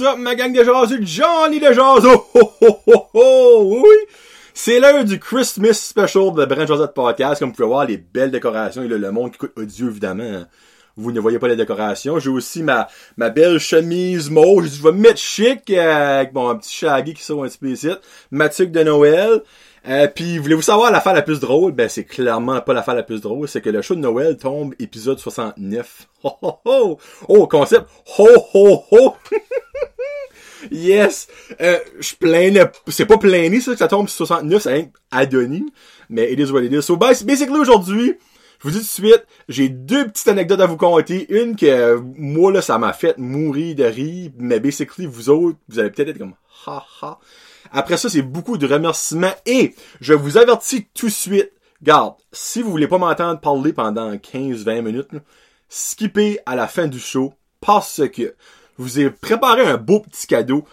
Ma gang Johnny! Oh, oh, oh, oh! C'est l'heure du Christmas Special de Brand Josette Podcast. Comme vous pouvez voir, les belles décorations et le monde qui coûte audio, évidemment. Vous ne voyez pas les décorations. J'ai aussi ma, ma belle chemise mauve. Je vais me mettre chic avec mon petit shaggy qui sort un petit peu ici. De Noël. Euh, puis voulez-vous savoir l'affaire la plus drôle? Ben c'est clairement pas l'affaire la plus drôle, c'est que le show de Noël tombe épisode 69. Oh oh oh! Oh, concept! Ho ho ho! yes! Euh, je plains c'est pas plaigné ça que ça tombe sur 69, c'est Adonis, mais it is what it is. So basically aujourd'hui, je vous dis tout de suite, j'ai deux petites anecdotes à vous conter. Une que moi là, ça m'a fait mourir de rire, mais basically vous autres, vous allez peut-être être comme ha ha. Après ça, c'est beaucoup de remerciements et je vous avertis tout de suite. Garde, si vous voulez pas m'entendre parler pendant 15-20 minutes, skipper à la fin du show parce que je vous ai préparé un beau petit cadeau.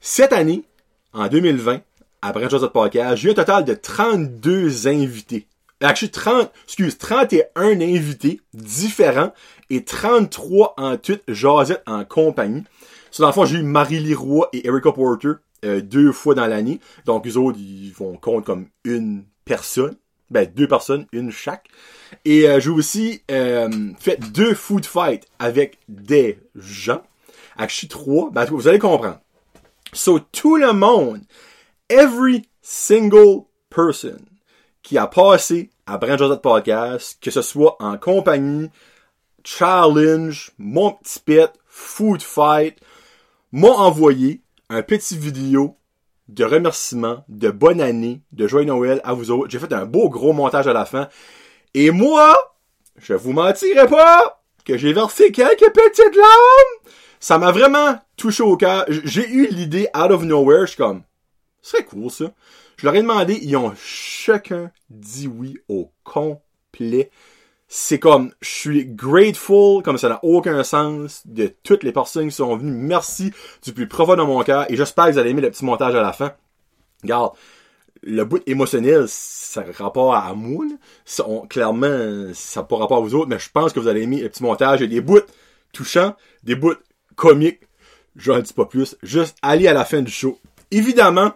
Cette année, en 2020, après Joseph Podcast, j'ai eu un total de 32 invités. Actually, 30, excuse, 31 invités différents et 33 en tout Josette en compagnie. Sur l'enfant, j'ai eu Marie Leroy et Erica Porter euh, deux fois dans l'année. Donc, les autres, ils vont compte comme une personne. Ben, deux personnes, une chaque. Et euh, j'ai aussi euh, fait deux food fights avec des gens. Actually, trois. Ben, vous allez comprendre. So, tout le monde, every single person qui a passé à Brand Josette Podcast, que ce soit en compagnie, challenge, mon petit pet, food fight, m'a envoyé un petit vidéo de remerciement, de bonne année, de joyeux Noël à vous autres. J'ai fait un beau gros montage à la fin. Et moi, je vous mentirai pas que j'ai versé quelques petites larmes. Ça m'a vraiment touché au cœur. J'ai eu l'idée out of nowhere. Je suis comme, c'est cool ça. Je leur ai demandé, ils ont chacun dit oui au complet c'est comme, je suis grateful, comme ça n'a aucun sens, de toutes les personnes qui sont venues. Merci du plus profond de mon cœur, et j'espère que vous allez aimer le petit montage à la fin. Regarde, le bout émotionnel, ça a rapport à moi, Ça, clairement, ça n'a pas rapport vous autres, mais je pense que vous allez aimer le petit montage. Il y a des bouts touchants, des bouts comiques, je n'en dis pas plus. Juste, allez à la fin du show. Évidemment,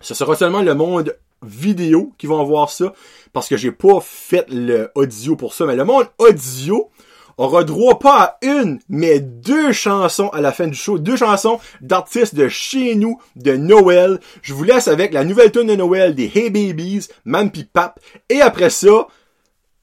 ce sera seulement le monde vidéo qui vont voir ça parce que j'ai pas fait le audio pour ça mais le monde audio aura droit pas à une mais deux chansons à la fin du show deux chansons d'artistes de chez nous de Noël. Je vous laisse avec la nouvelle tune de Noël des Hey Babies Mampi Pap. Et après ça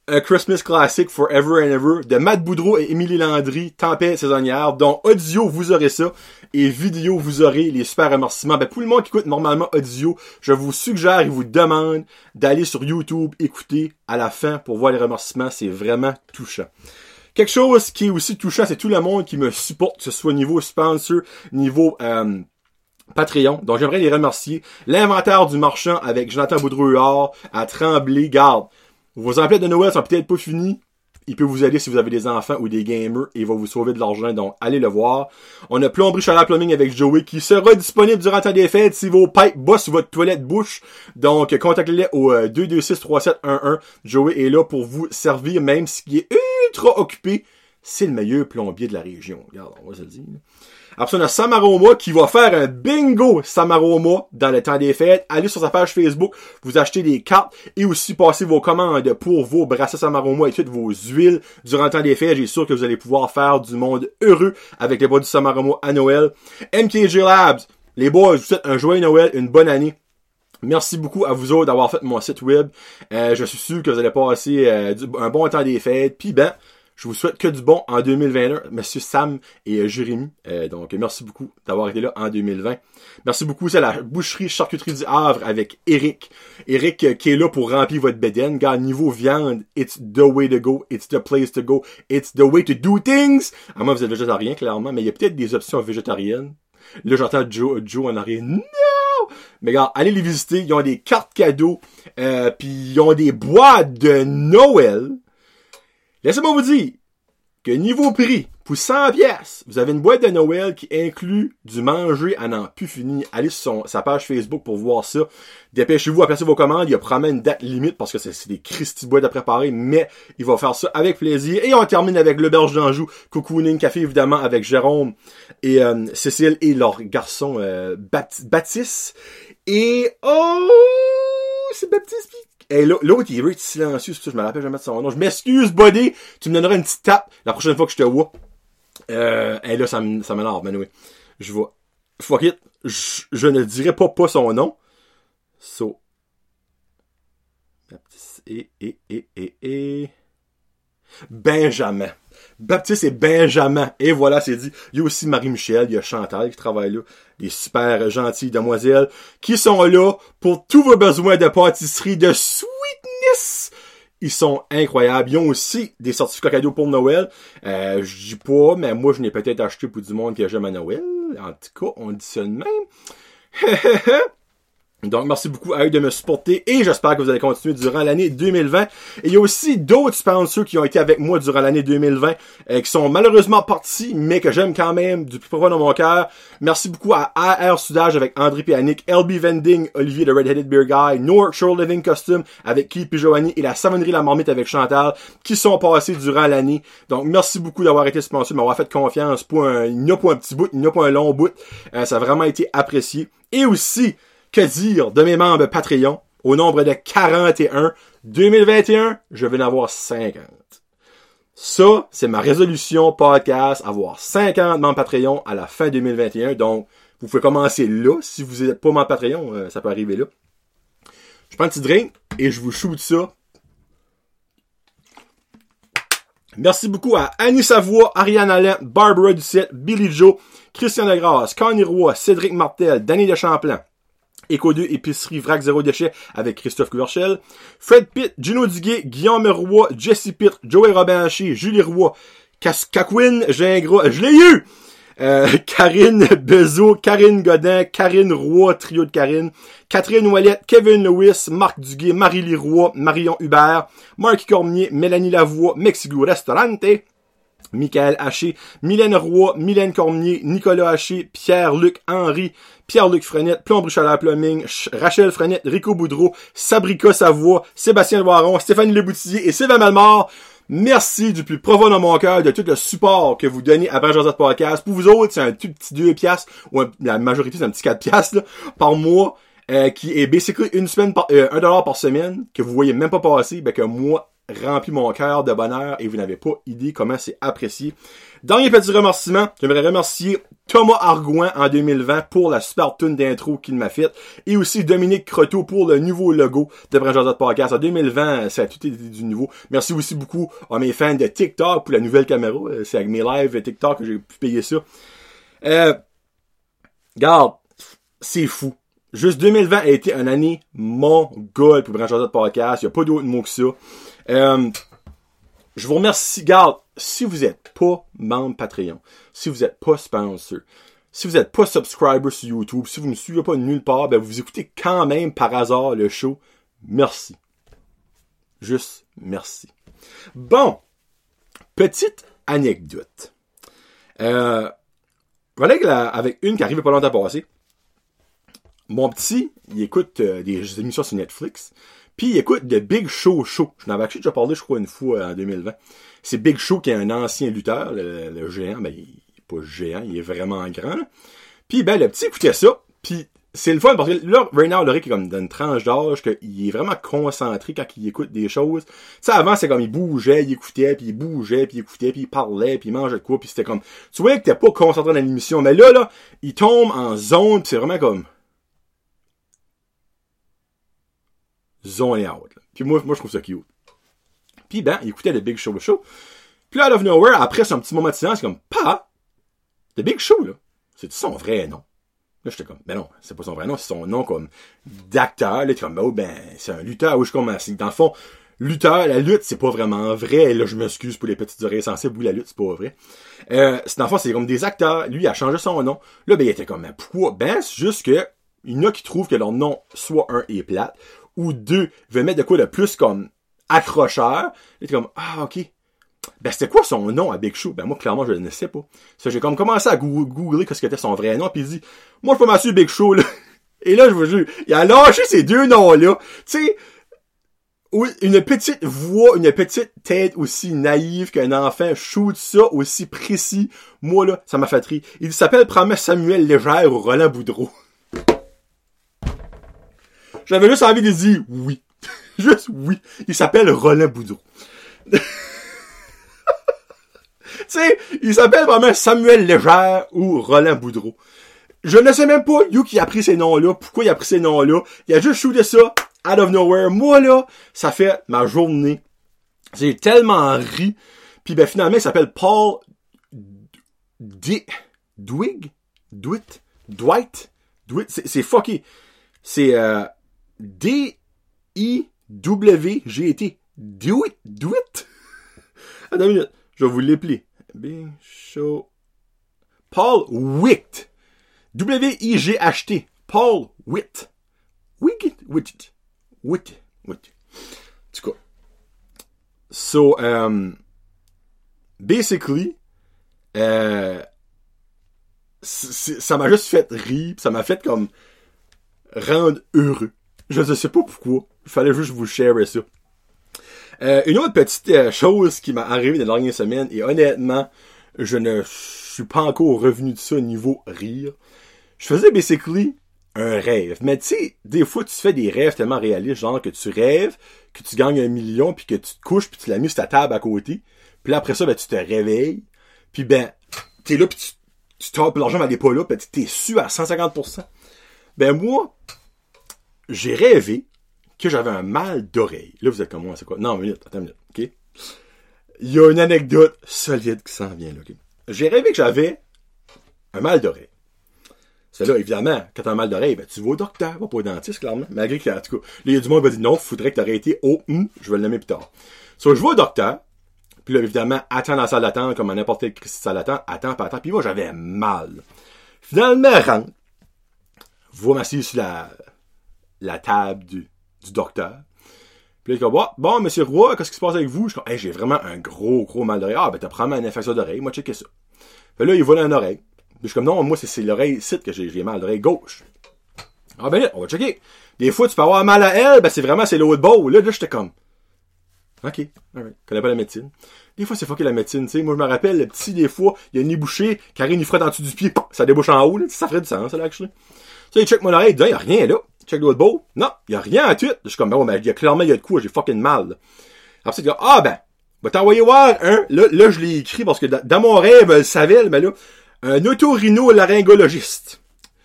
un Christmas Classic Forever and Ever de Matt Boudreau et Émilie Landry, Tempête saisonnière. Donc, audio, vous aurez ça. Et vidéo, vous aurez les super remerciements. Ben, pour le monde qui écoute normalement audio, je vous suggère et vous demande d'aller sur YouTube, écouter à la fin pour voir les remerciements. C'est vraiment touchant. Quelque chose qui est aussi touchant, c'est tout le monde qui me supporte, que ce soit niveau sponsor, niveau euh, Patreon. Donc j'aimerais les remercier. L'inventaire du marchand avec Jonathan Boudreau à Tremblay, garde. Vos emplettes de Noël sont peut-être pas finis. Il peut vous aider si vous avez des enfants ou des gamers et il va vous sauver de l'argent, donc allez le voir. On a Plomberie Chaleur Plumbing avec Joey qui sera disponible durant le temps des fêtes si vos pipes bossent votre toilette bouche. Donc contactez-les au 2263711. Euh, Joey est là pour vous servir même s'il est ultra occupé. C'est le meilleur plombier de la région. Regarde, on va se le dire. Après on a Samaroma qui va faire un bingo Samaroma dans le temps des fêtes. Allez sur sa page Facebook, vous achetez des cartes et aussi passez vos commandes pour vos bracelets Samaroma et toutes vos huiles durant le temps des fêtes. J'ai sûr que vous allez pouvoir faire du monde heureux avec les produits Samaroma à Noël. MKG Labs, les boys, je vous souhaite un joyeux Noël, une bonne année. Merci beaucoup à vous autres d'avoir fait mon site web. Euh, je suis sûr que vous allez passer euh, un bon temps des fêtes. Puis ben, je vous souhaite que du bon en 2021, Monsieur Sam et euh, Jérémy. Euh, donc, merci beaucoup d'avoir été là en 2020. Merci beaucoup, c'est la boucherie charcuterie du Havre avec Eric. Eric euh, qui est là pour remplir votre bédaine. Gars, niveau viande, it's the way to go, it's the place to go, it's the way to do things. À moi, vous êtes végétarien, clairement, mais il y a peut-être des options végétariennes. Là, j'entends Joe, Joe en arrière. Non! Mais gars, allez les visiter. Ils ont des cartes cadeaux. puis ils ont des boîtes de Noël Laissez-moi vous dire que niveau prix, pour 100 pièces, vous avez une boîte de Noël qui inclut du manger à n'en plus fini. Allez sur sa page Facebook pour voir ça. Dépêchez-vous à placer vos commandes. Il y a probablement une date limite parce que c'est des Christy boîtes à préparer, mais il va faire ça avec plaisir. Et on termine avec l'Auberge d'Anjou, Cocooning Café évidemment avec Jérôme et euh, Cécile et leur garçon euh, Baptiste. Et oh, c'est Baptiste et l'autre, il est silencieux, c'est ça, je me rappelle jamais de son nom. Je m'excuse, buddy. Tu me donneras une petite tape la prochaine fois que je te vois. Euh, et là, ça m'énerve, mais oui. Je vois. Fuck it. Je, ne dirai pas pas son nom. So. Et, et, et, et, et. Benjamin. Baptiste et Benjamin. Et voilà, c'est dit. Il y a aussi Marie-Michel, il y a Chantal qui travaille là. Des super gentilles demoiselles qui sont là pour tous vos besoins de pâtisserie, de sweetness. Ils sont incroyables. Ils ont aussi des certificats cadeaux pour Noël. Euh, je dis pas, mais moi, je n'ai peut-être acheté pour du monde qui a jamais Noël. En tout cas, on dit ça de même. Donc, merci beaucoup à eux de me supporter et j'espère que vous allez continuer durant l'année 2020. Et il y a aussi d'autres sponsors qui ont été avec moi durant l'année 2020, euh, qui sont malheureusement partis, mais que j'aime quand même du plus profond de mon cœur. Merci beaucoup à AR Sudage avec André Pianic, LB Vending, Olivier de Red-Headed Beer Guy, Newark Shore Living Custom avec Keith et et la Savonnerie La Marmite avec Chantal, qui sont passés durant l'année. Donc, merci beaucoup d'avoir été sponsor, m'avoir fait confiance pour un, il n'y a pas un petit bout, il n'y a pas un long bout. Euh, ça a vraiment été apprécié. Et aussi, que dire de mes membres Patreon au nombre de 41? 2021, je vais en avoir 50. Ça, c'est ma résolution podcast, avoir 50 membres Patreon à la fin 2021. Donc, vous pouvez commencer là. Si vous n'êtes pas membre Patreon, euh, ça peut arriver là. Je prends un petit drink et je vous shoot ça. Merci beaucoup à Annie Savoie, Ariane Allen, Barbara Ducette, Billy Joe, Christian Degrasse, Connie Roy, Cédric Martel, Danny de Champlain, Éco 2 Épicerie Vrac Zéro Déchet avec Christophe Couverchel. Fred Pitt, Gino Duguay, Guillaume Roy, Jesse Pitt, Joey Robin Julie Roy, Caquin, Gingras, je l'ai eu! Euh, Karine Bezo, Karine Godin, Karine Roy, trio de Karine, Catherine Ouellette, Kevin Lewis, Marc Duguay, Marie-Lie Roy, Marion Hubert, Marc Cormier, Mélanie Lavoie, Mexico Restaurante, Michael Haché, Mylène Roy, Mylène Cormier, Nicolas Haché, Pierre-Luc Henry, Pierre-Luc Frenette, Plomb la Plumbing, Rachel Frenette, Rico Boudreau, Sabrica Savoie, Sébastien Loiron, Stéphanie Leboutillier et Sylvain Malmort. Merci du plus profond de mon cœur de tout le support que vous donnez à Brand Podcast. Pour vous autres, c'est un tout petit 2 piastres, ou la majorité, c'est un petit 4 piastres, par mois. Euh, qui est basically une semaine par, euh, un dollar par semaine, que vous voyez même pas passer, ben que moi, remplit mon cœur de bonheur et vous n'avez pas idée comment c'est apprécié. Dernier petit remerciement, j'aimerais remercier Thomas Argouin en 2020 pour la super tune d'intro qu'il m'a faite et aussi Dominique Croteau pour le nouveau logo de Branchazot Podcast. En 2020, ça a tout été du nouveau. Merci aussi beaucoup à mes fans de TikTok pour la nouvelle caméra. Euh, c'est avec mes lives TikTok que j'ai pu payer ça. Euh, garde, c'est fou. Juste 2020 a été une année mongole pour Branchazot Podcast. Il n'y a pas d'autre mot que ça. Euh, je vous remercie. Garde, si vous n'êtes pas membre Patreon, si vous n'êtes pas sponsor, si vous n'êtes pas subscriber sur YouTube, si vous ne me suivez pas nulle part, ben vous écoutez quand même par hasard le show. Merci. Juste merci. Bon, petite anecdote. Euh, voilà avec une qui arrive pas longtemps à passer. Mon petit, il écoute euh, des émissions sur Netflix. Puis écoute, de Big Show Show. Je n'avais déjà parlé, je crois, une fois en 2020. C'est Big Show qui est un ancien lutteur, le, géant, ben il est pas géant, il est vraiment grand. Puis ben le petit écoutait ça, puis c'est le fun parce que là, Reynard Lorick est comme dans une tranche d'âge qu'il est vraiment concentré quand il écoute des choses. Tu sais, avant, c'est comme il bougeait, il écoutait, puis il bougeait, puis il écoutait, puis il parlait, puis il mangeait de quoi, puis c'était comme... Tu vois que t'es pas concentré dans l'émission, mais là, là, il tombe en zone, puis c'est vraiment comme... zone out. Puis moi, moi, je trouve ça cute. Puis ben, il écoutait le Big Show Show. Puis là, out of nowhere, après c'est un petit moment de silence, c'est comme, pas, The Big Show, là, c'est son vrai nom? Là, j'étais comme, ben non, c'est pas son vrai nom, c'est son nom comme d'acteur. Là, tu comme, oh ben, c'est un lutteur. Où je commence. Dans le fond, lutteur, la lutte, c'est pas vraiment vrai. Là, je m'excuse pour les petites oreilles sensibles. Oui, la lutte, c'est pas vrai. Euh, dans le fond, c'est comme des acteurs. Lui, il a changé son nom. Là, ben, il était comme, ben, pourquoi? Ben, c'est juste que, il y en a qui trouvent que leur nom, soit un est plate, ou deux, veulent mettre de quoi de plus comme accrocheur. Et t'es comme, ah, ok. ben, c'était quoi son nom à Big Show? Ben, moi, clairement, je ne sais pas. Ça, j'ai comme commencé à googler qu'est-ce que était son vrai nom, puis il dit, moi, je peux m'assurer Big Show, là. Et là, je vous jure, il a lâché ces deux noms-là. Tu sais, une petite voix, une petite tête aussi naïve qu'un enfant shoot ça aussi précis. Moi, là, ça m'a fait. Il s'appelle probablement Samuel Légère ou Roland Boudreau. J'avais juste envie de dire oui. juste oui. Il s'appelle Roland Boudreau. tu sais, il s'appelle vraiment Samuel Légère ou Roland Boudreau. Je ne sais même pas, you qui a pris ces noms-là, pourquoi il a pris ces noms-là. Il a juste shooté ça, out of nowhere. Moi, là, ça fait ma journée. J'ai tellement ri. Puis ben finalement, il s'appelle Paul D... Dwig? Dwight? Dwight? Dwight? C'est fucké. C'est euh, D-I-W-G-T. Dwight? Dwight? Attends une minute. Je vais vous l'épeler. Big Show. Paul Wicht. W-I-G-H-T. Paul Witt. Witt. Witt. Witt. Witt. En tout cas. So, um, basically, euh, ça m'a juste fait rire, ça m'a fait comme rendre heureux. Je ne sais pas pourquoi. Il fallait juste vous share ça. Euh, une autre petite euh, chose qui m'a arrivé dans la dernière semaine, et honnêtement, je ne suis pas encore revenu de ça au niveau rire. Je faisais basically un rêve. Mais tu sais, des fois, tu fais des rêves tellement réalistes, genre que tu rêves, que tu gagnes un million, puis que tu te couches, puis tu l'as mis sur ta table à côté. Puis après ça, ben, tu te réveilles. Puis ben, t'es là, puis tu, tu l'argent n'allait pas là, puis t'es su à 150%. Ben moi, j'ai rêvé que j'avais un mal d'oreille. Là, vous êtes comme moi, c'est quoi? Non, une minute, attends une minute, ok? Il y a une anecdote solide qui s'en vient, là, ok? J'ai rêvé que j'avais un mal d'oreille. C'est là, évidemment, quand t'as un mal d'oreille, ben, tu vas au docteur, pas au dentiste, clairement. Malgré que, en tout cas, là, il y a du monde qui va dire non, faudrait que t'aurais été au, hum, je vais le nommer plus tard. So, je vais au docteur, puis là, évidemment, attends dans la salle d'attente, comme à n'importe quelle salle d'attente, attends, pas attends, puis moi, j'avais mal. Finalement, rentre, vois m'asseoir sur la, la table du, du docteur. Puis là, il dit, bon, bon, monsieur Roy, qu'est-ce qui se passe avec vous? Je dis, hey, j'ai vraiment un gros, gros mal d'oreille. Ah, ben, t'as probablement une infection d'oreille. Moi, checker ça. Puis là, il voit dans l'oreille. Puis je suis comme, non, moi, c'est l'oreille site que j'ai mal, l'oreille gauche. Ah, ben là, on va checker. Des fois, tu peux avoir mal à elle, ben, c'est vraiment, c'est l'autre beau. Là, là, j'étais comme, OK, alright. Connais pas la médecine. Des fois, c'est fucké la médecine, tu sais. Moi, je me rappelle, le petit, des fois, il y a une nez bouchée, Karine, il frotte en dessous du pied, ça débouche en haut, là. Ça ferait du sens, ça, là, actually. Tu sais, check mon oreille, il y a rien, là. Check l'autre beau. Non, il y a rien à tout. Je suis comme, ben, mais il y a clairement, il y a de quoi, j'ai fucking mal. Après, il dit, ah, ben, va t'envoyer voir, hein. Là, là, je l'ai écrit parce que dans mon rêve, je le savais, mais là, un otorhino-laryngologiste.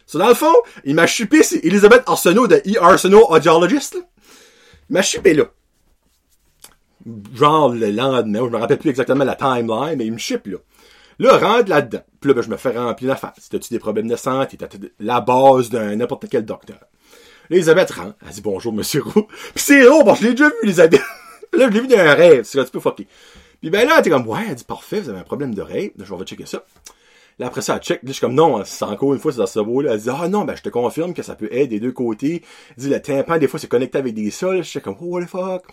So, dans le fond, il m'a chupé, c'est Elisabeth Arsenault de E. Arsenault Audiologist, là. Il m'a chupé là genre le lendemain, je me rappelle plus exactement la timeline, mais il me chip là. Là, rentre là-dedans. Puis là, ben, je me fais remplir la face. T'as-tu des problèmes de santé? T'as la base d'un n'importe quel docteur? Là, Elisabeth rentre. Elle dit bonjour, monsieur Roux. Puis c'est drôle, bon, je l'ai déjà vu, Elisabeth. là, je l'ai vu dans un rêve. C'est un petit peu fucké. Puis ben là, t'es comme, ouais, elle dit parfait, vous avez un problème d'oreille. Là, je vais checker ça. Là, après ça, elle check. Là, je suis comme, non, c'est encore une fois, c'est dans ce beau là Elle dit, ah non, ben, je te confirme que ça peut être des deux côtés. Elle dit, le tympan, des fois, c'est connecté avec des sols. Je suis comme, oh, what the fuck.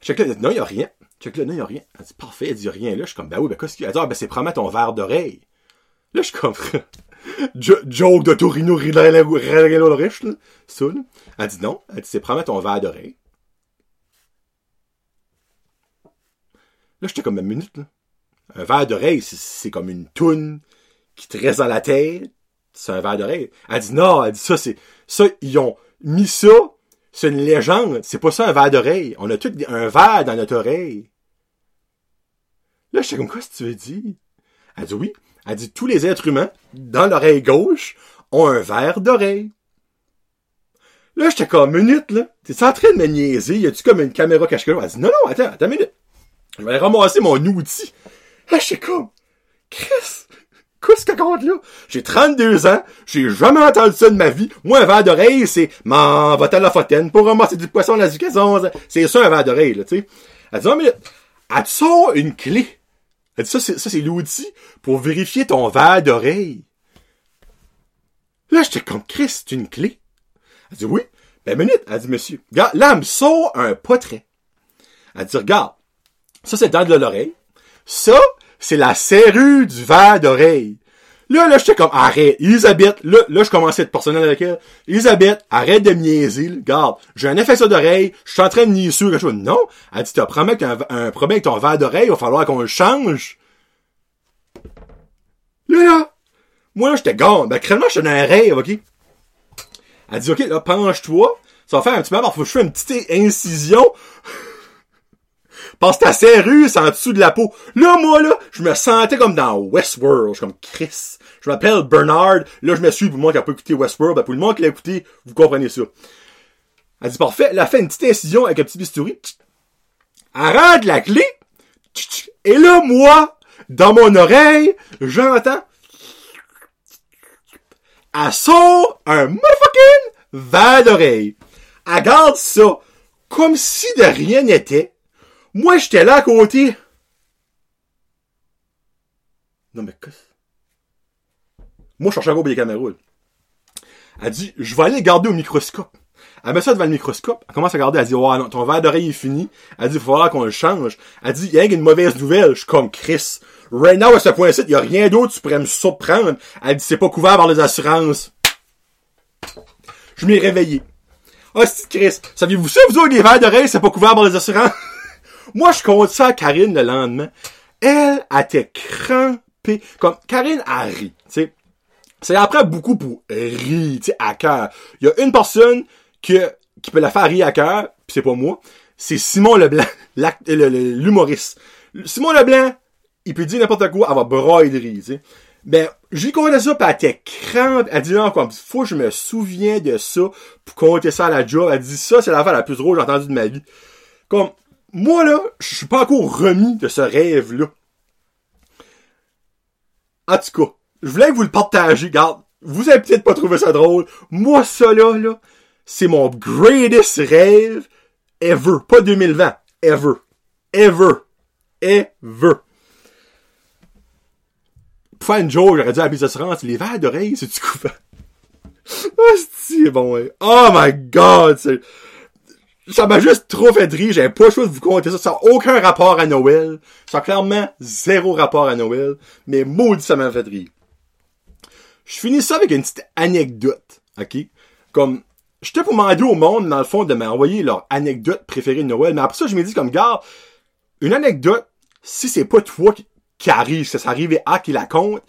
Check là, non, il y a rien. Check là, non, il y a rien. Elle dit, parfait, elle dit, rien là. Je suis comme, ben oui, ben qu'est-ce qu'il y a? Elle dit, ah, ben c'est probablement ton verre d'oreille. Là, je suis comme, joke de Torino riche, là. Ça, là. Elle dit, non. Elle dit, c'est probablement ton verre d'oreille. Là, j'étais comme une minute, là. Un verre d'oreille, c'est comme une toune qui te reste dans la tête. C'est un verre d'oreille. Elle dit, non, elle dit, ça, c'est, ça, ils ont mis ça c'est une légende. C'est pas ça un verre d'oreille. On a tout un verre dans notre oreille. Là, j'étais comme, quoi, si tu veux dire? Elle dit oui. Elle dit, tous les êtres humains, dans l'oreille gauche, ont un verre d'oreille. Là, j'étais comme, minute, là. T'es en train de me niaiser? Y a-tu comme une caméra cachée? Elle dit, non, non, attends, attends minute. Je vais ramasser mon outil. Là, j'étais comme, Chris, Qu'est-ce que compte là? J'ai 32 ans, j'ai jamais entendu ça de ma vie. Moi, un verre d'oreille, c'est m'en va à la fontaine pour ramasser du poisson dans la. C'est ça un verre d'oreille, là, tu sais. Elle dit, non, mais elle sort une clé? Elle dit, ça, c'est, ça, c'est l'outil pour vérifier ton verre d'oreille. Là, j'étais comme, Chris, c'est une clé. Elle dit, oui. Ben, minute. Elle dit, monsieur. Regarde, là, elle me sort un portrait. Elle dit, regarde. Ça, c'est dent de l'oreille. Ça, c'est la serrure du verre d'oreille. Là, là, j'étais comme, arrête, Elisabeth, là, là, je commençais à être personnel avec elle. Elisabeth, arrête de niaiser. Garde, j'ai un effet d'oreille, je suis en train de niaiser quelque chose. Non! Elle dit, t'as problème avec un, problème avec ton verre d'oreille, il va falloir qu'on le change. Là, là, moi, là, j'étais gone. Ben, crème j'étais dans un rêve, ok? Elle dit, ok, là, penche-toi. Ça va faire un petit peu, alors faut que je fasse une petite incision. Parce que ta serrure, c'est en dessous de la peau. Là, moi, là, je me sentais comme dans Westworld. Je comme Chris. Je m'appelle Bernard. Là, je me suis, pour moi qui n'a pas écouté Westworld, ben, pour le monde qui l'a écouté, vous comprenez ça. Elle dit, parfait. Elle a fait une petite incision avec un petit bistouri. Elle rentre la clé. Et là, moi, dans mon oreille, j'entends elle sort un motherfucking verre d'oreille. Elle garde ça comme si de rien n'était. Moi, j'étais là à côté. Non, mais qu'est-ce? Moi, je cherchais à des caméras. Elle dit, je vais aller garder au microscope. Elle met ça devant le microscope. Elle commence à regarder. Elle dit, ouais, non, ton verre d'oreille est fini. Elle dit, il va falloir qu'on le change. Elle dit, il y a une mauvaise nouvelle. Je suis comme Chris. Right now, à ce point-ci, il y a rien d'autre, tu pourrais me surprendre. Elle dit, c'est pas couvert par les assurances. Je m'ai réveillé. Ah, c'est Chris. Saviez-vous ça, vous autres, les verres d'oreille, c'est pas couvert par les assurances? Moi, je compte ça à Karine le lendemain. Elle, a été crampée. Comme, Karine a ri, tu sais. C'est après beaucoup pour rire, tu sais, à cœur. Il y a une personne que, qui peut la faire rire à cœur, pis c'est pas moi. C'est Simon Leblanc, l'humoriste. Simon Leblanc, il peut dire n'importe quoi, elle va broyer de rire, tu sais. Ben, j'ai compté ça, pis elle était crampe. Elle dit non, quoi, faut que je me souviens de ça pour compter ça à la job. Elle dit ça, c'est l'affaire la plus drôle que j'ai entendue de ma vie. Comme, moi, là, je suis pas encore remis de ce rêve-là. En tout cas, je voulais que vous le partagez. Garde, vous avez peut-être pas trouvé ça drôle. Moi, ça là, là, c'est mon greatest rêve ever. Pas 2020. Ever. Ever. Ever pour faire une joke, j'aurais dit à la d'assurance, les verres d'oreille, c'est du couvert. oh, c'est bon, ouais. Oh my god, ça m'a juste trop fait rire, j'avais pas le choix de vous compter ça, ça n'a aucun rapport à Noël. Ça a clairement zéro rapport à Noël, mais maudit ça m'a fait rire. Je finis ça avec une petite anecdote, ok? Comme, j'étais pour demander au monde, dans le fond, de m'envoyer leur anecdote préférée de Noël, mais après ça, je me dis comme, gars, une anecdote, si c'est pas toi qui, qui arrive, ça arrive à qui la compte,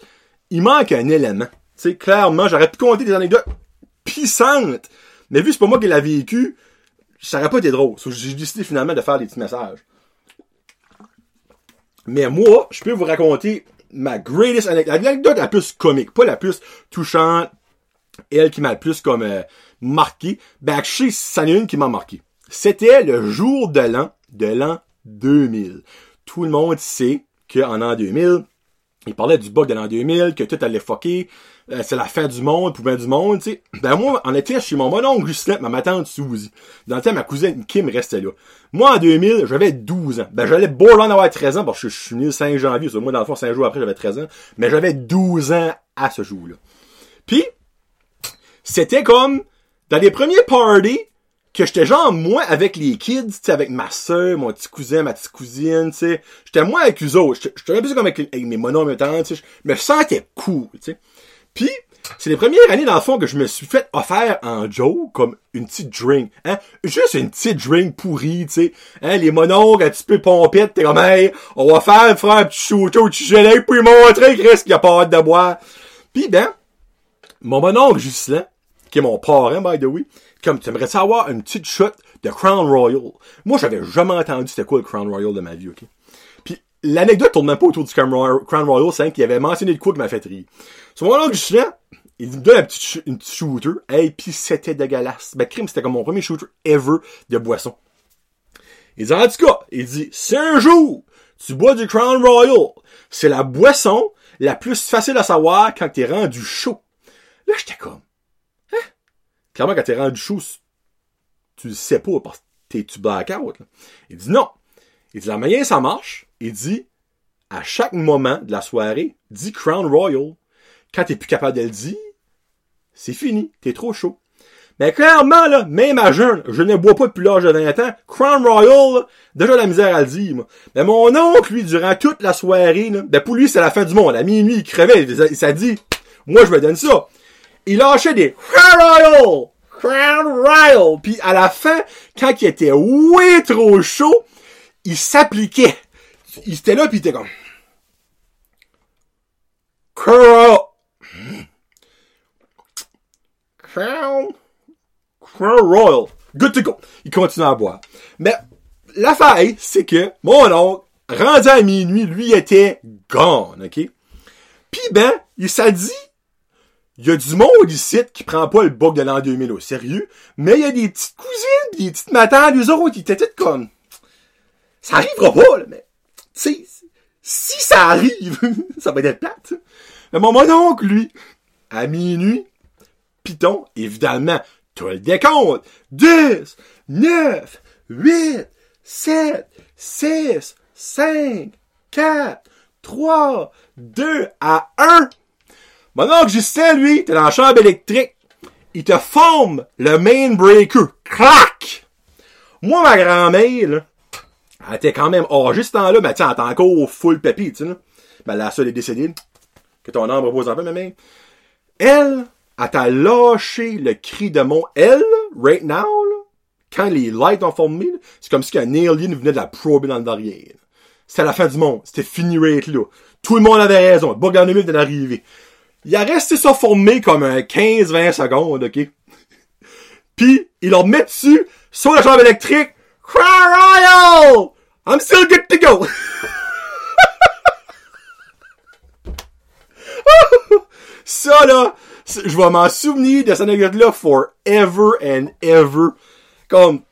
il manque un élément. Tu sais, clairement, j'aurais pu compter des anecdotes puissantes, mais vu que c'est pas moi qui l'ai vécu, ça aurait pas été drôle. J'ai décidé finalement de faire des petits messages. Mais moi, je peux vous raconter ma greatest anecdote, l'anecdote la plus comique, pas la plus touchante, elle qui m'a le plus comme euh, marqué. Ben, je sais, ça en est une qui m'a marqué. C'était le jour de l'an, de l'an 2000. Tout le monde sait qu'en an 2000, il parlait du bug de l'an 2000, que tout allait fucker, euh, c'est la fin du monde, bien du monde, tu sais. Ben moi, en été, chez mon mononcle Justin, ma tante Suzy. Dans le temps, ma cousine Kim restait là. Moi, en 2000, j'avais 12 ans. Ben j'allais beau en avoir 13 ans, parce que je suis né le 5 janvier, moi, dans le fond, 5 jours après, j'avais 13 ans. Mais j'avais 12 ans à ce jour-là. Puis, c'était comme, dans les premiers parties, que j'étais genre moins avec les kids, tu avec ma soeur, mon petit cousin, ma petite cousine, tu sais. J'étais moins avec eux autres. J'étais un peu comme avec, mes monos, mes tantes, tu sais. Je me sentais cool, tu sais. Puis, c'est les premières années, dans le fond, que je me suis fait offert en Joe, comme une petite drink, hein. Juste une petite drink pourrie, tu sais. Hein, les monos, un petit peu pompette, t'es comme, hey, on va faire, faire un petit shooter au petit gelé, puis montrer qu'il y a pas hâte de boire. Puis, ben, mon mononcle Justin, qui est mon parent, by the way, comme tu aimerais savoir une petite shot de Crown Royal? Moi, j'avais jamais entendu c'était quoi le Crown Royal de ma vie, ok? L'anecdote tourne même pas autour du Crown Royal, c'est qu'il avait mentionné de quoi qui m'a fait rire. Sur mon je suis là, il me donne un petit, une petite shooter, et puis c'était dégueulasse. Ben, crime, c'était comme mon premier shooter ever de boisson. Il dit, en tout cas, il dit, c'est un jour, tu bois du Crown Royal, c'est la boisson la plus facile à savoir quand t'es rendu chaud. Là, j'étais comme, clairement, quand t'es rendu chaud, tu le sais pas parce que t'es tu blackout. Là. Il dit non. Il dit la manière ça marche, il dit à chaque moment de la soirée, dis Crown Royal. Quand t'es plus capable de le dire, c'est fini, t'es trop chaud. Mais clairement, là, même à jeune, je ne bois pas depuis l'âge de 20 ans. Crown Royal, déjà la misère à le dire. Mais mon oncle, lui, durant toute la soirée, là, ben pour lui, c'est la fin du monde. À minuit, il crevait. Il s'est dit, moi, je me donne ça. Il lâchait des Crown Royal! Crown Royal! Puis à la fin, quand il était way trop chaud, il s'appliquait. Il était là, puis il était comme... Crown... Crown... Crown Royal. Good to go. Il continue à boire. Mais l'affaire, c'est que mon oncle, rendu à minuit, lui était gone, OK? Puis ben, il s'est dit, il y a du monde ici qui prend pas le bug de l'an 2000 au sérieux, mais il y a des petites cousines, des petites matantes, des autres qui étaient toutes comme, ça arrivera pas, là, mais, sais, si ça arrive, ça va être plate. Mais mon oncle, lui, à minuit, Python, évidemment, tout le décompte. 10, 9, 8, 7, 6, 5, 4, 3, 2 à 1. Mon oncle Justin, lui, t'es dans la chambre électrique. Il te forme le main breaker. Clac! Moi, ma grand-mère, là, elle était quand même âgée ce temps-là, mais tiens, elle était encore full pépi, tu sais. Ben, la seule est décédée. Que ton âme repose en paix, ma mère. Elle, elle t'a lâché le cri de mon elle, right now, là, quand les lights ont formé, c'est comme si un alien venait de la prober dans le derrière. C'était la fin du monde. C'était fini right là. Tout le monde avait raison. Le bug en venait d'arriver. Il a resté ça formé comme un 15-20 secondes, ok? Puis, il leur met dessus, sur la chambre électrique, Cry! I'm still good to go! ça, là, je vais m'en souvenir de cette anecdote-là forever and ever. Comme,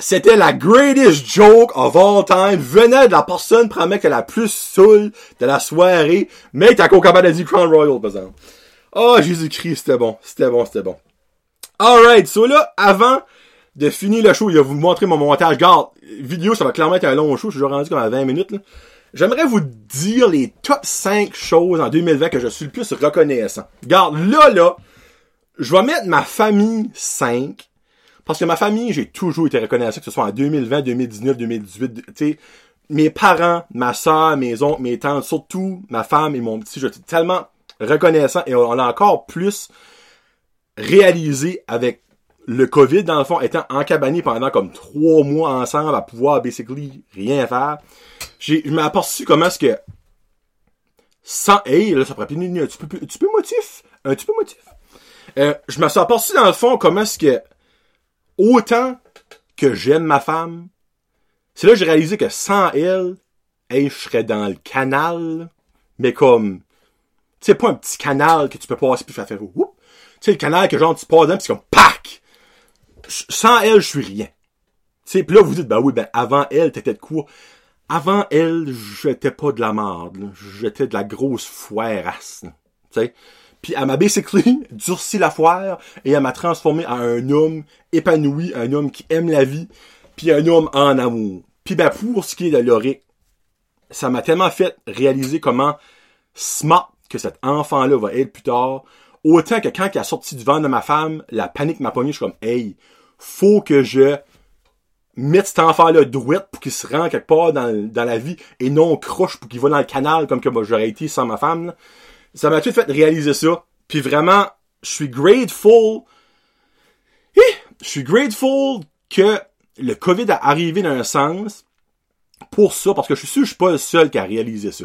c'était la greatest joke of all time. Venait de la personne promet que la plus saoule de la soirée. Mais t'as encore capable de Crown Royal, par exemple. Oh, Jésus-Christ, c'était bon. C'était bon, c'était bon. Alright, so là, avant de finir le show, il va vous montrer mon montage. Garde, vidéo, ça va clairement être un long show. Je suis déjà rendu comme à 20 minutes, là. J'aimerais vous dire les top 5 choses en 2020 que je suis le plus reconnaissant. Garde, là, là, je vais mettre ma famille 5. Parce que ma famille, j'ai toujours été reconnaissant, que ce soit en 2020, 2019, 2018, tu sais, mes parents, ma soeur, mes oncles, mes tantes, surtout ma femme et mon petit, je suis tellement reconnaissant et on l'a encore plus réalisé avec le COVID, dans le fond, étant encabané pendant comme trois mois ensemble à pouvoir basically rien faire j'ai, je aperçu comment est-ce que, sans, hey, là, ça pourrait être un petit peu, un petit peu motif, un petit peu motif. Euh, je me suis aperçu dans le fond comment est-ce que, autant que j'aime ma femme, c'est là que j'ai réalisé que sans elle, je serais dans le canal, mais comme, tu sais, pas un petit canal que tu peux passer puis faire faire, tu sais, le canal que genre tu passes dedans pis c'est comme, pac! Sans elle, je suis rien. Pis là, vous dites, ben oui, ben avant elle, t'étais de quoi? avant elle, j'étais pas de la merde, j'étais de la grosse foirasse, tu. Puis elle m'a basically durci la foire et elle m'a transformé en un homme épanoui, un homme qui aime la vie, puis un homme en amour. Puis ben pour ce qui est de Loric, ça m'a tellement fait réaliser comment smart que cet enfant-là va être plus tard. Autant que quand il a sorti du ventre de ma femme, la panique m'a pogné, je suis comme, hey, faut que je mettre cet enfant-là douette pour qu'il se rende quelque part dans, dans la vie et non croche pour qu'il va dans le canal comme que moi j'aurais été sans ma femme. Ça m'a tout fait réaliser ça. Puis vraiment, je suis grateful. Je suis grateful que le COVID a arrivé dans un sens pour ça, parce que je suis sûr que je suis pas le seul qui a réalisé ça.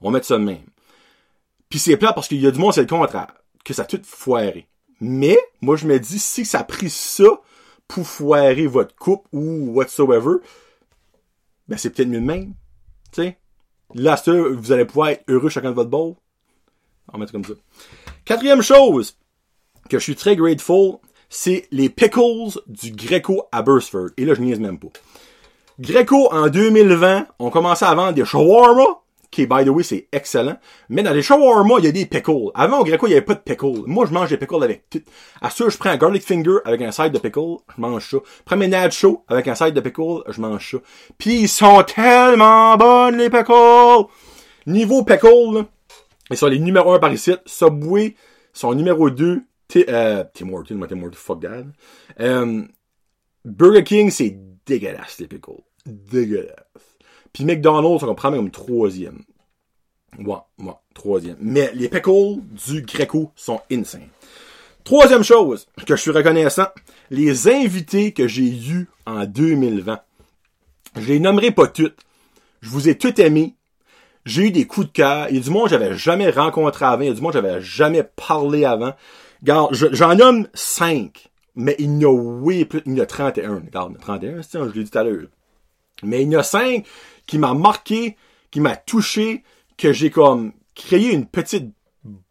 On va mettre ça de même. Puis c'est plat parce qu'il y a du monde, c'est le contraire, que ça a tout foiré. Mais, moi je me dis, si ça a pris ça pour foirer votre coupe ou whatsoever, ben c'est peut-être mieux de même. Sais. Là, vous allez pouvoir être heureux chacun de votre bol. On va mettre comme ça. Quatrième chose que je suis très grateful, c'est les pickles du Greco à Burstford. Et là, je niaise même pas. Greco, en 2020, on commençait à vendre des shawarma qui, by the way, c'est excellent. Mais dans les shawarma, il y a des pickles. Avant, au Greco, il y avait pas de pickles. Moi, je mange des pickles avec tout. À ce je prends un garlic finger avec un side de pickles, je mange ça. prends mes nacho avec un side de pickles, je mange ça. Puis ils sont tellement bonnes, les pickles! Niveau pickles, ils sont les numéro 1 par ici. Subway, sont numéro 2. T euh, Tim Hortons, moi Tim Hortons, fuck that. Euh, Burger King, c'est dégueulasse, les pickles. Dégueulasse. Puis McDonald's, on comprend même comme troisième. Ouais, ouais, troisième. Mais les pickles du Greco sont insane. Troisième chose que je suis reconnaissant, les invités que j'ai eus en 2020. Je les nommerai pas toutes. Je vous ai tous aimés. J'ai eu des coups de cœur. Il y a du monde que j'avais jamais rencontré avant. Il y a du monde que j'avais jamais parlé avant. Regarde, j'en nomme cinq. Mais il y a oui plus, il y a 31. Regarde, 31, c'est je l'ai dit tout à l'heure. Mais il y en a cinq qui m'a marqué, qui m'a touché, que j'ai comme créé une petite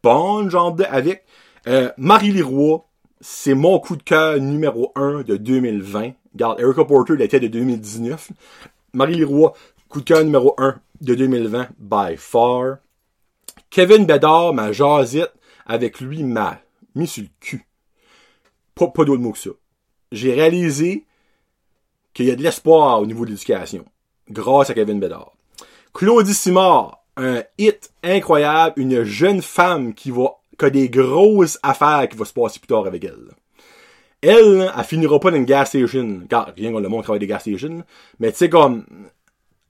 bande, genre, de, avec. Euh, Marie Leroy, c'est mon coup de cœur numéro un de 2020. Regarde, Erica Porter, il était de 2019. Marie Leroy, coup de cœur numéro un de 2020, by far. Kevin Bedard, ma jasette, avec lui, m'a mis sur le cul. Pas, pas d'autre mot que ça. J'ai réalisé qu'il y a de l'espoir au niveau de l'éducation. Grâce à Kevin Bedard. Claudie Simard, un hit incroyable, une jeune femme qui va, qui a des grosses affaires qui vont se passer plus tard avec elle. Elle, elle finira pas dans une gas station. Car, rien qu'on le montre avec des gas stations. Mais tu sais comme,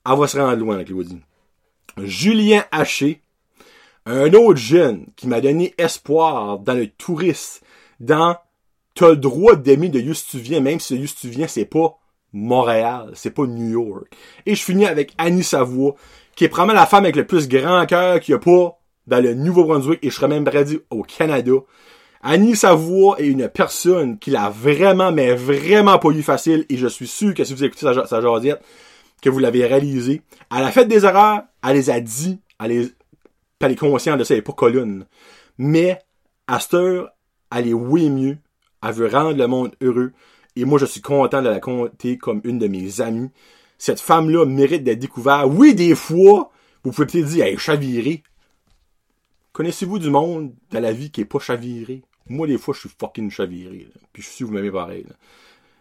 elle va se rendre loin Claudie. Julien Haché, un autre jeune qui m'a donné espoir dans le tourisme, dans t'as le droit d'aimer de où tu viens, même si de où tu viens, c'est pas Montréal, c'est pas New York. Et je finis avec Annie Savoie, qui est probablement la femme avec le plus grand cœur qu'il n'y a pas dans le Nouveau-Brunswick, et je serais même prêt au Canada. Annie Savoie est une personne qui l'a vraiment, mais vraiment pas eu facile, et je suis sûr que si vous écoutez sa, sa que vous l'avez réalisé. Elle a fait des erreurs, elle les a dit, elle, les, elle est consciente de ça, elle est pas colonne. Mais, à elle est oui mieux, elle veut rendre le monde heureux, et moi je suis content de la compter comme une de mes amies. Cette femme-là mérite d'être découverte. Oui, des fois, vous pouvez peut-être dire, elle est chavirée. Connaissez-vous du monde de la vie qui est pas chaviré? Moi, des fois, je suis fucking chaviré. Puis je suis vous m'aimez pareil.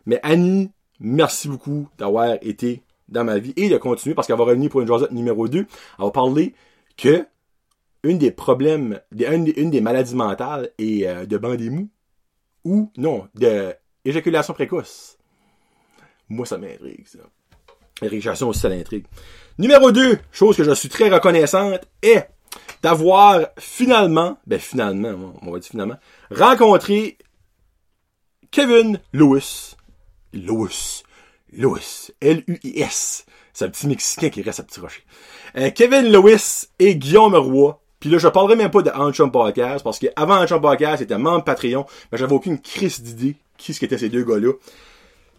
Mais Annie, merci beaucoup d'avoir été dans ma vie et de continuer parce qu'elle va revenir pour une jasette numéro 2. Elle va parler que une des problèmes, une, des, maladies mentales est euh, de bander mou ou non, de éjaculation précoce. Moi, ça m'intrigue, ça. Aussi, ça l'intrigue. Numéro 2, chose que je suis très reconnaissante, est d'avoir finalement, ben finalement, on va dire finalement, rencontré Kevin Lewis. Lewis. Lewis. L-U-I-S. C'est un petit Mexicain qui reste à petit rocher. Euh, Kevin Lewis et Guillaume Roy. Puis là, je parlerai même pas de Anchum Podcast, parce qu'avant Anchum Podcast, c'était membre Patreon, mais j'avais aucune crise d'idée qui ce ces deux gars-là.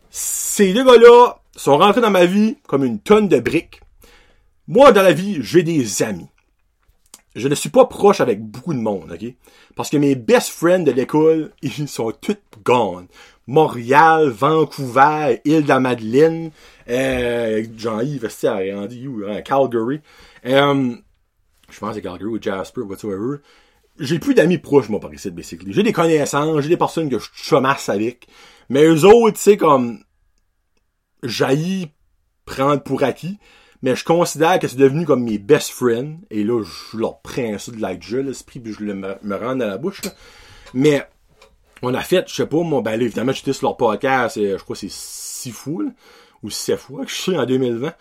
Ces deux gars-là sont rentrés dans ma vie comme une tonne de briques. Moi, dans la vie, j'ai des amis. Je ne suis pas proche avec beaucoup de monde, ok? Parce que mes best friends de l'école, ils sont tous gone. Montréal, Vancouver, île de la Madeleine, euh, Jean-Yves Vestiaire, où? Hein, Calgary. Euh, je pense que c'est Calgary ou Jasper, whatsoever. J'ai plus d'amis proches, moi, par ici, basically. J'ai des connaissances, j'ai des personnes que je chamasse avec. Mais eux autres, tu sais, comme, jaillis prendre pour acquis. Mais je considère que c'est devenu comme mes best friends. Et là, je leur prends ça de la gueule, l'esprit, puis je le, me, rends dans la bouche. Mais on a fait, je sais pas, mon ben là, évidemment, j'étais sur leur podcast, je crois que c'est six fois, ou sept fois que je suis en 2020.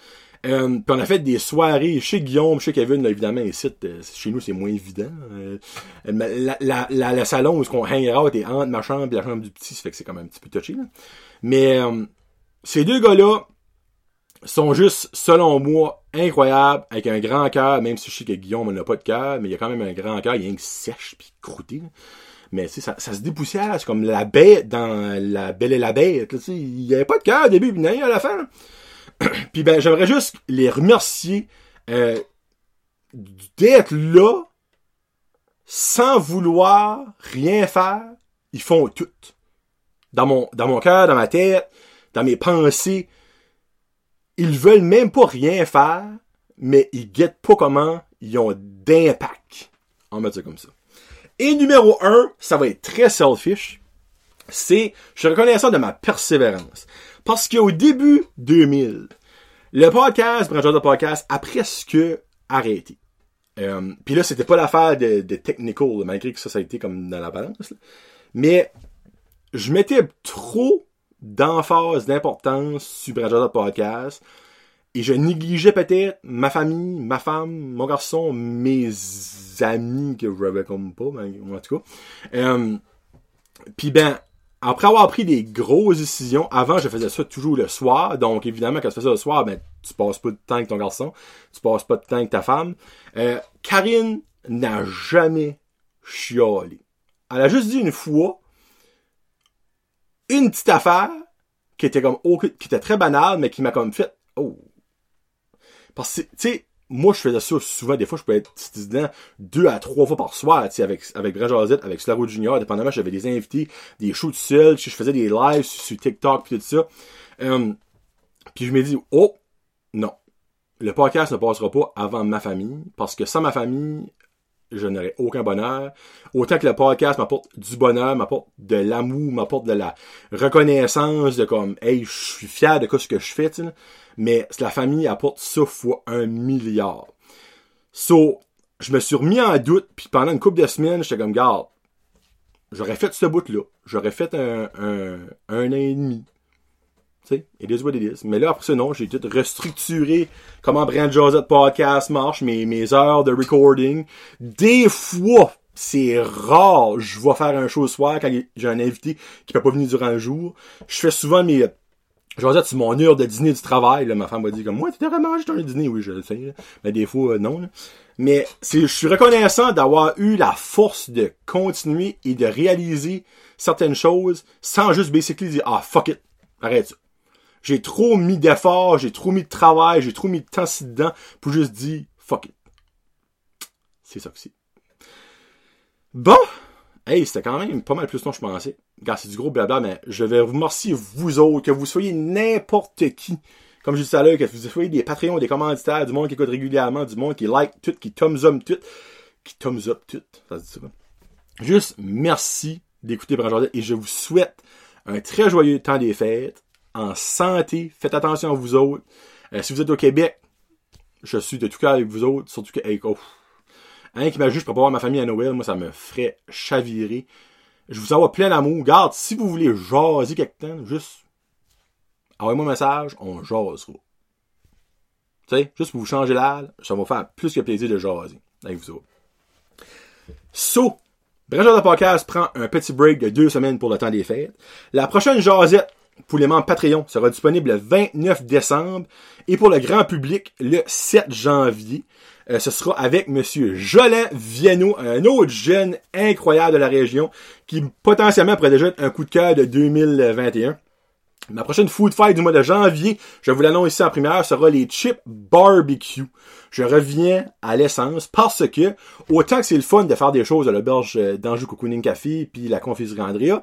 Euh, puis on a fait des soirées chez Guillaume, chez Kevin, là, évidemment, ici, euh, chez nous, c'est moins évident. Euh, la, la, la, le salon où on hang out est entre ma chambre et la chambre du petit, ça fait que c'est quand même un petit peu touché. Là. Mais euh, ces deux gars-là sont juste, selon moi, incroyables, avec un grand cœur, même si je sais que Guillaume n'a pas de cœur, mais il y a quand même un grand cœur, il a une sèche puis croûté. Là. Mais tu sais, ça, ça se dépoussière, c'est comme la bête dans La Belle et la Bête. Sais, il y avait pas de cœur au début, puis à la fin. puis ben, j'aimerais juste les remercier euh, d'être là sans vouloir rien faire. Ils font tout. Dans mon, dans mon cœur, dans ma tête, dans mes pensées. Ils veulent même pas rien faire, mais ils guettent pas comment ils ont d'impact. On va dire comme ça. Et numéro un, ça va être très selfish, c'est, je suis reconnaissant de ma persévérance. Parce qu'au début 2000, le podcast, Brancheur de podcast, a presque arrêté. Euh, Puis là, c'était pas l'affaire de, de technical, malgré que ça, ça a été comme dans la balance. Mais je mettais trop d'emphase, d'importance sur de Podcast et je négligeais peut-être ma famille, ma femme, mon garçon, mes amis que je comme pas, en tout cas. Euh, Puis ben, après avoir pris des grosses décisions, avant je faisais ça toujours le soir, donc évidemment quand tu fais ça le soir, ben tu passes pas de temps avec ton garçon, tu passes pas de temps avec ta femme. Euh, Karine n'a jamais chialé. Elle a juste dit une fois une petite affaire qui était comme qui était très banale, mais qui m'a comme fait oh. Parce que tu sais, moi je faisais ça souvent, des fois je pouvais être dissident deux à trois fois par soir, tu sais, avec avec Brad Josette, avec Slaro Junior, dépendamment, j'avais des invités, des de seul, je faisais des lives sur, TikTok puis tout ça. Um, puis je me dis oh non, le podcast ne passera pas avant ma famille parce que sans ma famille, je n'aurais aucun bonheur. Autant que le podcast m'apporte du bonheur, m'apporte de l'amour, m'apporte de la reconnaissance, de comme, hey, je suis fier de ce que je fais, mais la famille apporte ça fois un milliard. So, je me suis remis en doute, puis pendant une couple de semaines, j'étais comme, garde, j'aurais fait ce bout-là. J'aurais fait un, un, un an et demi, it is what it is. Mais là, après ça, non, j'ai tout restructuré comment Brand Josette Podcast marche, mes, mes heures de recording. Des fois, c'est rare, je vais faire un show soir quand j'ai un invité qui peut pas venir durant le jour. Je fais souvent mes, Josette, c'est mon heure de dîner du travail, là. Ma femme m'a dit comme, moi, tu devrais manger ton dîner. Oui, je le sais, Mais des fois, non, Mais c'est, je suis reconnaissant d'avoir eu la force de continuer et de réaliser certaines choses sans juste basically dire, ah, fuck it. Arrête ça. J'ai trop mis d'efforts, j'ai trop mis de travail, j'ai trop mis de temps dedans pour juste dire fuck it. C'est ça que c'est. Bon, hey, c'était quand même pas mal plus long que je pensais. Car c'est du gros blabla, mais je vais vous remercier vous autres, que vous soyez n'importe qui. Comme je disais à l'heure, que vous soyez des Patreons, des commanditaires, du monde qui écoute régulièrement, du monde qui like tout, qui thumbs up tout, qui thumbs up tout, ça se dit ça. Juste merci d'écouter Branjardin et je vous souhaite un très joyeux temps des fêtes en santé. Faites attention à vous autres. Euh, si vous êtes au Québec, je suis de tout cas avec vous autres, surtout que, un qui m'a juste pour pas voir ma famille à Noël, moi, ça me ferait chavirer. Je vous envoie plein d'amour. Garde, si vous voulez jaser quelque temps, juste, envoyez-moi un message, on jasera. Tu sais, juste pour vous changer l'air, ça va faire plus que plaisir de jaser avec vous autres. So, Bref, de podcast prend un petit break de deux semaines pour le temps des fêtes. La prochaine jasette pour les membres Patreon sera disponible le 29 décembre et pour le grand public le 7 janvier. Euh, ce sera avec Monsieur Jolin Viano, un autre jeune incroyable de la région qui potentiellement pourrait déjà être un coup de cœur de 2021. Ma prochaine food fight du mois de janvier, je vous l'annonce ici en première, sera les chips barbecue. Je reviens à l'essence parce que, autant que c'est le fun de faire des choses à l'auberge d'Anjou Cocooning Café puis la confiserie Andrea,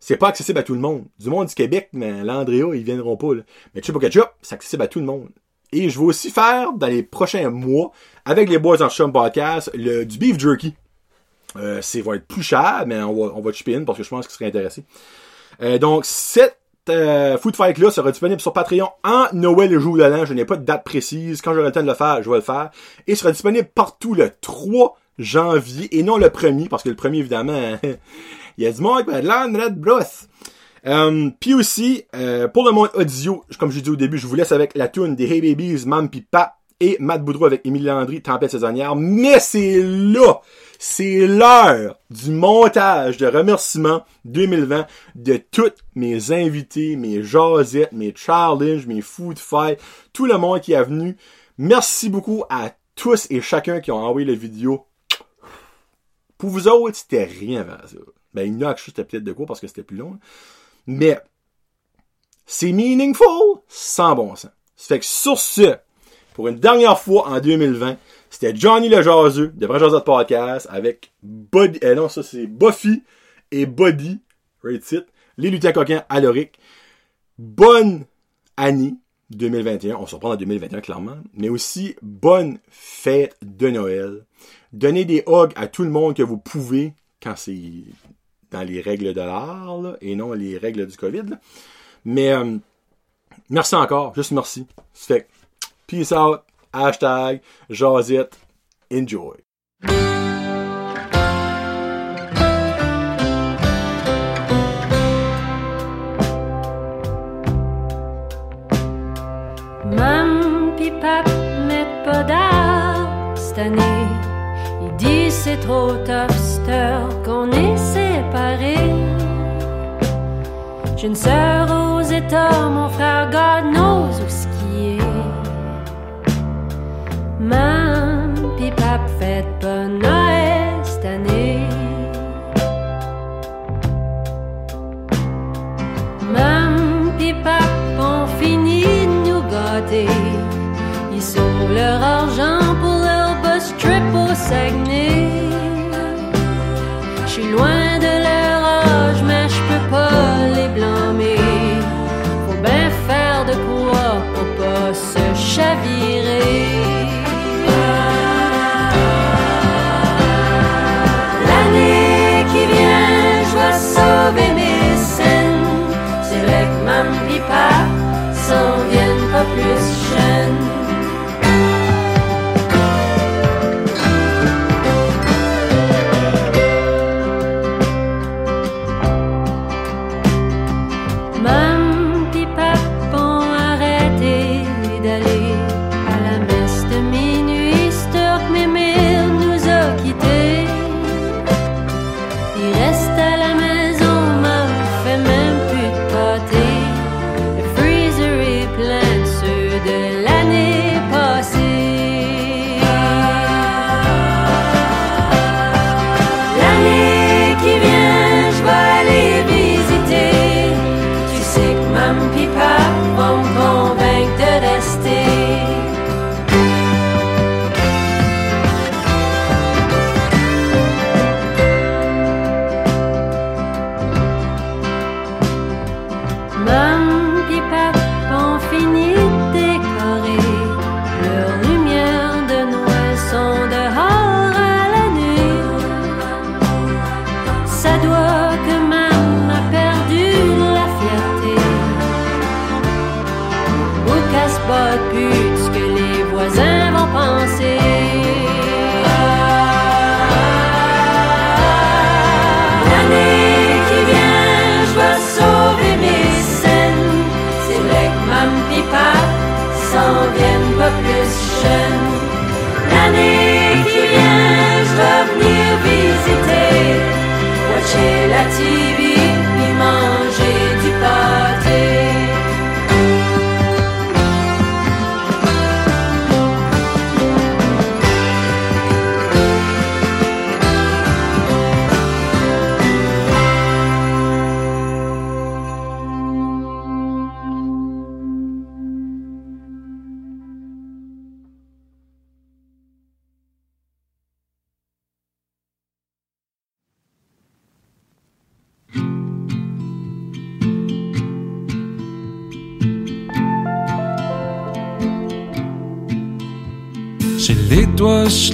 c'est pas accessible à tout le monde. Du monde du Québec, mais l'Andrea, ils viendront pas. Là. Mais Chip Ketchup, c'est accessible à tout le monde. Et je vais aussi faire, dans les prochains mois, avec les Boys en Chum Podcast, le, du beef jerky. Euh, c'est va être plus cher, mais on va, on va chipper in parce que je pense qu'ils seraient intéressés. Euh, donc, cette euh, Food Fight là sera disponible sur Patreon en Noël et jour de l'an. Je n'ai pas de date précise. Quand j'aurai le temps de le faire, je vais le faire. Et sera disponible partout le 3 janvier et non le premier parce que le premier évidemment Il y a du monde avec de Red brosse. Euh, puis aussi, euh, pour le monde audio, comme j'ai dit au début, je vous laisse avec la tune des Hey Babies, Mam et Matt Boudreau avec Émilie Landry, Tempête saisonnière. Mais c'est là, c'est l'heure du montage de remerciements 2020 de tous mes invités, mes jasettes, mes challenges, mes food fights, tout le monde qui est venu. Merci beaucoup à tous et chacun qui ont envoyé la vidéo. Pour vous autres, c'était rien avant ça. Ben, Inox, c'était peut-être de quoi parce que c'était plus long. Mais, c'est meaningful sans bon sens. Ça fait que sur ce, pour une dernière fois en 2020, c'était Johnny le jaseux de Vrai de Podcast avec Body, eh non, ça c'est Buffy et Body, right it, les lutins coquins à l'oric. Bonne année 2021, on se reprend en 2021 clairement, mais aussi bonne fête de Noël. Donnez des hugs à tout le monde que vous pouvez quand c'est dans les règles de l'art là, et non les règles du COVID. Là. Mais euh, merci encore, juste merci. C'est fait. Peace out. Hashtag Jazette. Enjoy. Mam pis pap pas d'art cette année. Ils disent c'est trop tough, qu'on essaie séparés. J'ai une sœur aux États, mon frère God knows où est. Mam pis pap fête pas Noël cette année. Mam pis pap ont fini de nous gâter. Ils sauvent leur argent pour leur bus trip Saguenay.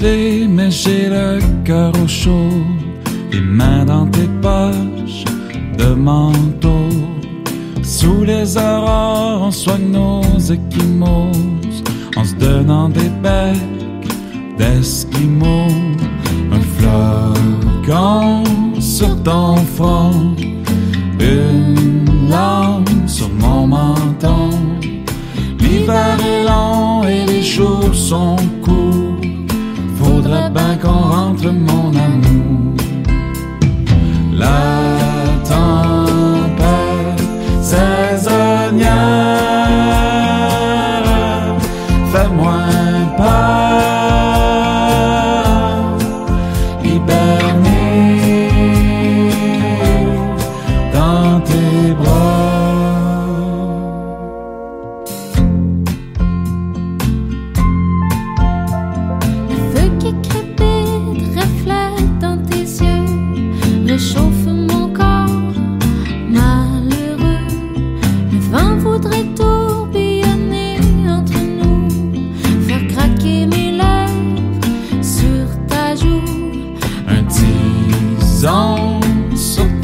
Mais j'ai le cœur au chaud. Les mains dans tes poches de manteau. Sous les aurores, on soigne nos échymoses en se donnant des becs d'esquimaux. Un flocon sur ton front, une larme sur mon menton. L'hiver est long et les jours sont courts. Faudrait bien qu'on rentre, mon amour. La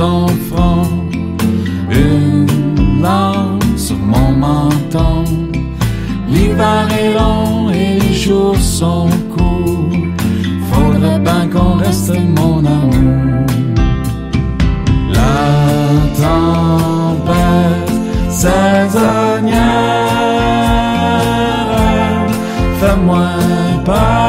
ton une larme sur mon menton. L'hiver est long et les jours sont courts. Faudrait bien qu'on reste mon amour. La tempête saisonnière fait-moi point pas